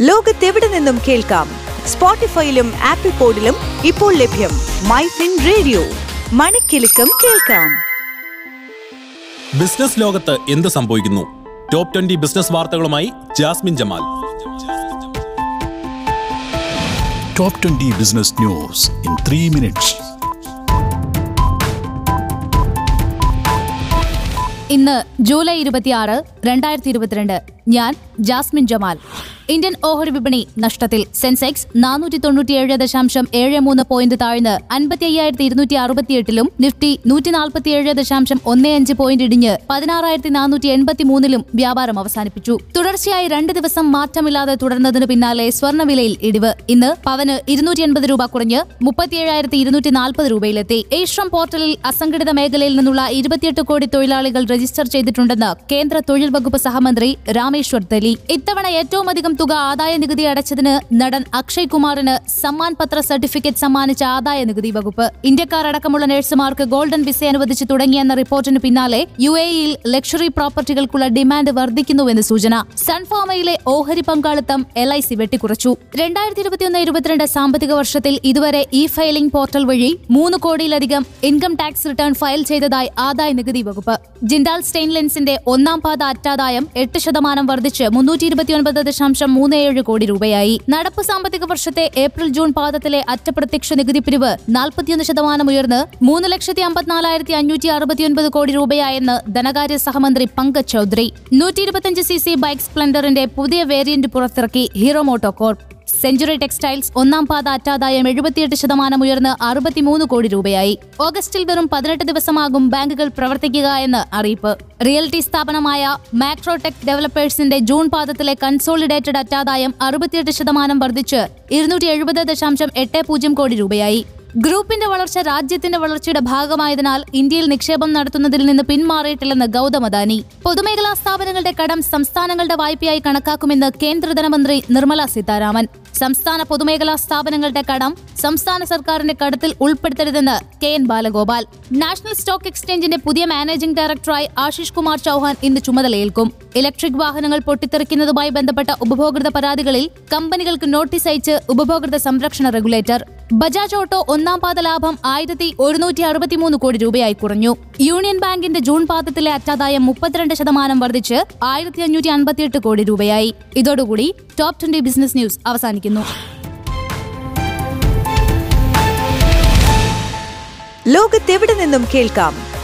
ലോകത്തെവിടെ നിന്നും കേൾക്കാം? സ്പോട്ടിഫൈയിലും ആപ്പിൾ പോഡിലും ഇപ്പോൾ ലഭ്യം മൈ ഫിൻ റേഡിയോ. മണിക്കെലക്കം കേൾക്കാം. ബിസിനസ് ലോകത്ത് എന്ത് സംഭവിക്കുന്നു? ടോപ്പ് ട്വന്റി ബിസിനസ് വാർത്തകളുമായി Jasmine Jamal. Top twenty business news in three minutes. ഇന്ന് ജൂലൈ ഇരുപത്തിയാറ് രണ്ടായിരത്തി ഇരുപത്തിരണ്ട്. ഞാൻ ജാസ്മിൻ ജമാൽ. ഇന്ത്യൻ ഓഹരി വിപണി നഷ്ടത്തിൽ. സെൻസെക്സ് നാനൂറ്റി തൊണ്ണൂറ്റിയേഴ് ദശാംശം ഏഴ് മൂന്ന് പോയിന്റ് താഴ്ന്ന് അൻപത്തി അയ്യായിരത്തി ഇരുന്നൂറ്റി അറുപത്തിയെട്ടിലും നിഫ്റ്റി നൂറ്റി നാൽപ്പത്തിയേഴ് ദശാംശം ഒന്ന് അഞ്ച് പോയിന്റ് ഇടിഞ്ഞ് പതിനാറായിരത്തി നാനൂറ്റി എൺപത്തി മൂന്നിലും വ്യാപാരം അവസാനിപ്പിച്ചു. തുടർച്ചയായി രണ്ട് ദിവസം മാറ്റമില്ലാതെ തുടർന്നതിന് പിന്നാലെ സ്വർണവിലയിൽ ഇടിവ്. ഇന്ന് പവന് ഇരുന്നൂറ്റി എൺപത് രൂപ കുറഞ്ഞ് മുപ്പത്തിയേഴായിരത്തി ഇരുന്നൂറ്റി നാൽപ്പത് രൂപയിലെത്തി. ഏഷ്യം പോർട്ടലിൽ അസംഘടിത മേഖലയിൽ നിന്നുള്ള ഇരുപത്തിയെട്ട് കോടി തൊഴിലാളികൾ രജിസ്റ്റർ ചെയ്തിട്ടുണ്ടെന്ന് കേന്ദ്ര തൊഴിൽ വകുപ്പ് സഹമന്ത്രി രാമേശ്വർ തെലി ഇത്തവണ ഏറ്റവും അധികം തുക ആദായ നികുതി അടച്ചതിന് നടൻ അക്ഷയ് കുമാറിന് സമ്മാൻ പത്ര സർട്ടിഫിക്കറ്റ് സമ്മാനിച്ച ആദായ നികുതി വകുപ്പ്. ഇന്ത്യക്കാർ അടക്കമുള്ള നഴ്സുമാർക്ക് ഗോൾഡൻ വിസ അനുവദിച്ചു തുടങ്ങിയെന്ന റിപ്പോർട്ടിന് പിന്നാലെ യു എയിൽ ലക്ഷറി പ്രോപ്പർട്ടികൾക്കുള്ള ഡിമാൻഡ് വർദ്ധിക്കുന്നുവെന്ന് സൂചന. സൺഫാമയിലെ ഓഹരി പങ്കാളിത്തം എൽ ഐ സി വെട്ടിക്കുറച്ചു. രണ്ടായിരത്തി ഇരുപത്തിയൊന്ന് ഇരുപത്തിരണ്ട് സാമ്പത്തിക വർഷത്തിൽ ഇതുവരെ ഇ ഫയലിംഗ് പോർട്ടൽ വഴി മൂന്ന് കോടിയിലധികം ഇൻകം ടാക്സ് റിട്ടേൺ ഫയൽ ചെയ്തതായി ആദായ നികുതി വകുപ്പ്. ജിൻഡാൽ സ്റ്റെയിൻലെൻസിന്റെ ഒന്നാം പാത അറ്റാദായം എട്ട് ശതമാനം വർദ്ധിച്ച് മുന്നൂറ്റി ഇരുപത്തിയൊൻപത് ദശാംശം മൂന്ന് ഏഴ് കോടി രൂപയായി. നടപ്പ് സാമ്പത്തിക വർഷത്തെ ഏപ്രിൽ ജൂൺ പാദത്തിലെ അറ്റപ്രത്യക്ഷ നികുതി പിരിവ് നാൽപ്പത്തിയൊന്ന് ശതമാനം ഉയർന്ന് മൂന്ന് ലക്ഷത്തി അമ്പത്തിനാലായിരത്തി അഞ്ഞൂറ്റി അറുപത്തിയൊൻപത് കോടി രൂപയായെന്ന് ധനകാര്യ സഹമന്ത്രി പങ്കജ് ചൌധരി. നൂറ്റി ഇരുപത്തിയഞ്ച് സി സി ബൈക്ക് സ്പ്ലെൻഡറിന്റെ പുതിയ വേരിയന്റ് പുറത്തിറക്കി ഹീറോ മോട്ടോ കോർപ്പ് സെഞ്ചുറി ടെക്സ്റ്റൈൽസ് ഒന്നാം പാത അറ്റാദായം എഴുപത്തിയെട്ട് ശതമാനം ഉയർന്ന് അറുപത്തിമൂന്ന് കോടി രൂപയായി. ഓഗസ്റ്റിൽ വെറും പതിനെട്ട് ദിവസമാകും ബാങ്കുകൾ പ്രവർത്തിക്കുക എന്ന് അറിയിപ്പ്. റിയൽറ്റി സ്ഥാപനമായ മാക്രോടെക് ഡെവലപ്പേഴ്സിന്റെ ജൂൺ പാദത്തിലെ കൺസോളിഡേറ്റഡ് അറ്റാദായം അറുപത്തിയെട്ട് ശതമാനം വർദ്ധിച്ച് ഇരുന്നൂറ്റി എഴുപത് ദശാംശം എട്ട് പൂജ്യം കോടി രൂപയായി. ഗ്രൂപ്പിന്റെ വളർച്ച രാജ്യത്തിന്റെ വളർച്ചയുടെ ഭാഗമായതിനാൽ ഇന്ത്യയിൽ നിക്ഷേപം നടത്തുന്നതിൽ നിന്ന് പിന്മാറിയിട്ടില്ലെന്ന് ഗൗതം അദാനി. പൊതുമേഖലാ സ്ഥാപനങ്ങളുടെ കടം സംസ്ഥാനങ്ങളുടെ വായ്പയായി കണക്കാക്കുമെന്ന് കേന്ദ്ര ധനമന്ത്രി നിർമ്മല സീതാരാമൻ. സംസ്ഥാന പൊതുമേഖലാ സ്ഥാപനങ്ങളുടെ കടം സംസ്ഥാന സർക്കാരിന്റെ കടത്തിൽ ഉൾപ്പെടുത്തരുതെന്ന് K N Balagopal. National stock എക്സ്ചേഞ്ചിന്റെ പുതിയ മാനേജിംഗ് ഡയറക്ടറായി ആശിഷ് കുമാർ ചൌഹാൻ ഇന്ന് ചുമതലയേൽക്കും. ഇലക്ട്രിക് വാഹനങ്ങൾ പൊട്ടിത്തെറിക്കുന്നതുമായി ബന്ധപ്പെട്ട ഉപഭോക്തൃ പരാതികളിൽ കമ്പനികൾക്ക് നോട്ടീസ് അയച്ച് ഉപഭോക്തൃ സംരക്ഷണ റെഗുലേറ്റർ. ബജാജ് ഓട്ടോ ഒന്നാം പാദ ലാഭം ആയിരത്തി ഒരുന്നൂറ്റി അറുപത്തിമൂന്ന് കോടി രൂപയായി കുറഞ്ഞു. യൂണിയൻ ബാങ്കിന്റെ ജൂൺ പാദത്തിലെ അറ്റാദായം മുപ്പത്തിരണ്ട് ശതമാനം വർദ്ധിച്ച് ആയിരത്തി അഞ്ഞൂറ്റി അൻപത്തിയെട്ട് കോടി രൂപയായി. ഇതോടുകൂടി ടോപ് ട്വന്റി ബിസിനസ് ന്യൂസ് അവസാനിക്കുന്നു. ലോകത്തെവിടെ നിന്നും കേൾക്കാം?